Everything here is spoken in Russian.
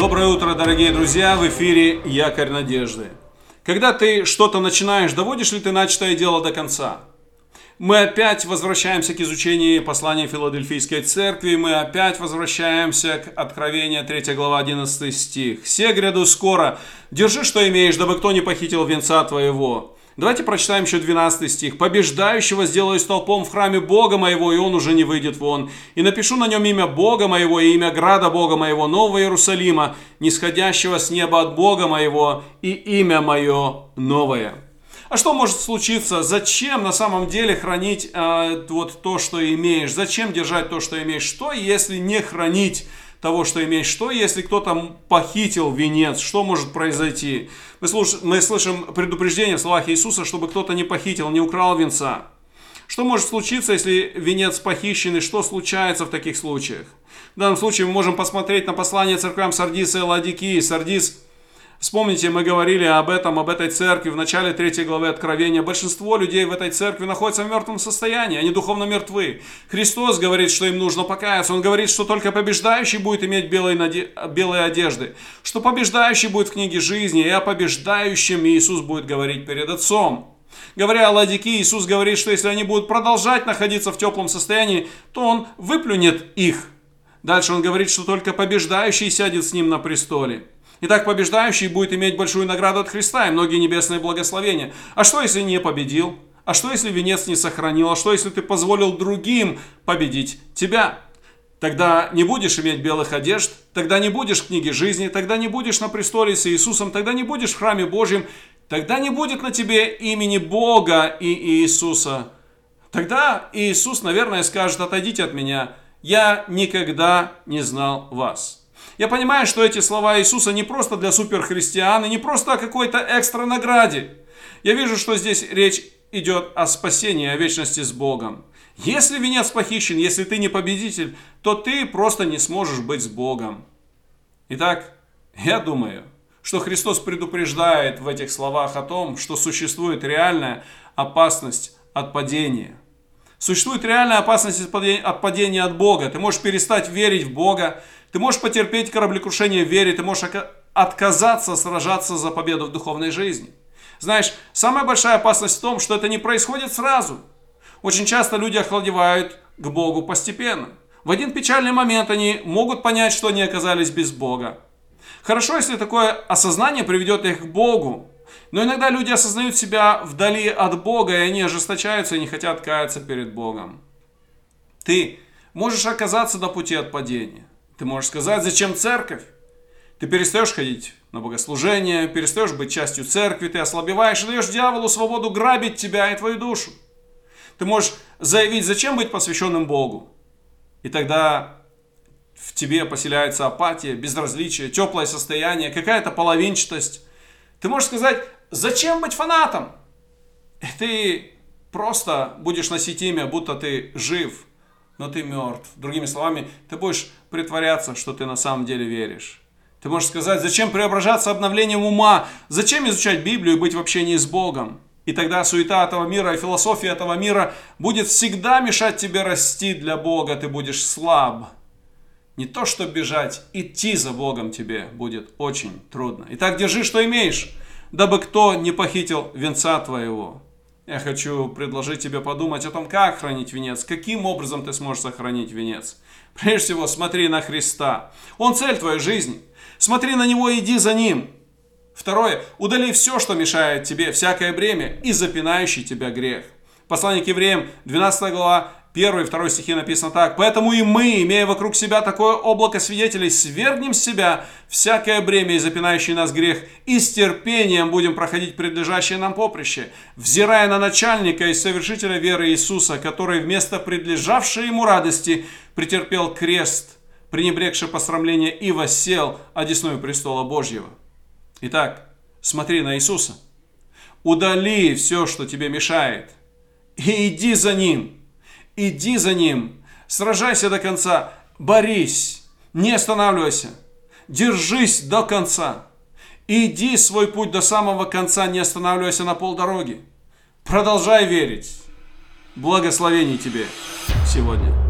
Доброе утро, дорогие друзья! В эфире Якорь Надежды. Когда ты что-то начинаешь, доводишь ли ты начатое дело до конца? Мы опять возвращаемся к изучению послания Филадельфийской церкви, мы опять возвращаемся к Откровению 3 глава 11 стих. «Все гряду скоро, держи, что имеешь, дабы кто не похитил венца твоего». Давайте прочитаем еще 12 стих. «Побеждающего сделаю столпом в храме Бога моего, и он уже не выйдет вон. И напишу на нем имя Бога моего и имя града Бога моего, Нового Иерусалима, нисходящего с неба от Бога моего, и имя мое новое». А что может случиться? Зачем на самом деле хранить э, вот то, что имеешь? Зачем держать то, что имеешь? Что, если не хранить того, что имеешь. Что, если кто-то похитил венец? Что может произойти? Мы, слуш... мы слышим предупреждение в словах Иисуса, чтобы кто-то не похитил, не украл венца. Что может случиться, если венец похищен, и что случается в таких случаях? В данном случае мы можем посмотреть на послание церквям Сардиса и Ладикии. Сардис Вспомните, мы говорили об этом, об этой церкви в начале третьей главы Откровения. Большинство людей в этой церкви находятся в мертвом состоянии, они духовно мертвы. Христос говорит, что им нужно покаяться. Он говорит, что только побеждающий будет иметь белые, наде... белые одежды, что побеждающий будет в книге жизни, и о побеждающем Иисус будет говорить перед Отцом. Говоря о ладике, Иисус говорит, что если они будут продолжать находиться в теплом состоянии, то Он выплюнет их. Дальше Он говорит, что только побеждающий сядет с Ним на престоле. Итак, побеждающий будет иметь большую награду от Христа и многие небесные благословения. А что, если не победил? А что, если венец не сохранил? А что, если ты позволил другим победить тебя? Тогда не будешь иметь белых одежд, тогда не будешь в книге жизни, тогда не будешь на престоле с Иисусом, тогда не будешь в храме Божьем, тогда не будет на тебе имени Бога и Иисуса. Тогда Иисус, наверное, скажет, отойдите от меня, я никогда не знал вас. Я понимаю, что эти слова Иисуса не просто для суперхристиан и не просто о какой-то экстра награде. Я вижу, что здесь речь идет о спасении, о вечности с Богом. Если венец похищен, если ты не победитель, то ты просто не сможешь быть с Богом. Итак, я думаю, что Христос предупреждает в этих словах о том, что существует реальная опасность от падения. Существует реальная опасность от падения от Бога. Ты можешь перестать верить в Бога, ты можешь потерпеть кораблекрушение в вере, ты можешь отказаться сражаться за победу в духовной жизни. Знаешь, самая большая опасность в том, что это не происходит сразу. Очень часто люди охладевают к Богу постепенно. В один печальный момент они могут понять, что они оказались без Бога. Хорошо, если такое осознание приведет их к Богу. Но иногда люди осознают себя вдали от Бога, и они ожесточаются и не хотят каяться перед Богом. Ты можешь оказаться на пути от падения. Ты можешь сказать, зачем церковь? Ты перестаешь ходить на богослужение, перестаешь быть частью церкви, ты ослабеваешь и даешь дьяволу свободу грабить тебя и твою душу. Ты можешь заявить, зачем быть посвященным Богу. И тогда в тебе поселяется апатия, безразличие, теплое состояние, какая-то половинчатость. Ты можешь сказать, зачем быть фанатом? Ты просто будешь носить имя, будто ты жив – но ты мертв. Другими словами, ты будешь притворяться, что ты на самом деле веришь. Ты можешь сказать, зачем преображаться обновлением ума, зачем изучать Библию и быть в общении с Богом. И тогда суета этого мира и философия этого мира будет всегда мешать тебе расти для Бога, ты будешь слаб. Не то, что бежать, идти за Богом тебе будет очень трудно. Итак, держи, что имеешь, дабы кто не похитил венца твоего. Я хочу предложить тебе подумать о том, как хранить венец, каким образом ты сможешь сохранить венец. Прежде всего, смотри на Христа. Он цель твоей жизни. Смотри на Него и иди за Ним. Второе. Удали все, что мешает тебе, всякое бремя и запинающий тебя грех. Послание к евреям, 12 глава, 1 и 2 стихи написано так. «Поэтому и мы, имея вокруг себя такое облако свидетелей, свергнем с себя всякое бремя и запинающий нас грех, и с терпением будем проходить предлежащее нам поприще, взирая на начальника и совершителя веры Иисуса, который вместо предлежавшей ему радости претерпел крест, пренебрегший посрамление и воссел одесную престола Божьего». Итак, смотри на Иисуса. Удали все, что тебе мешает, и иди за Ним – Иди за ним, сражайся до конца, борись, не останавливайся, держись до конца. Иди свой путь до самого конца, не останавливайся на полдороги. Продолжай верить. Благословений тебе сегодня.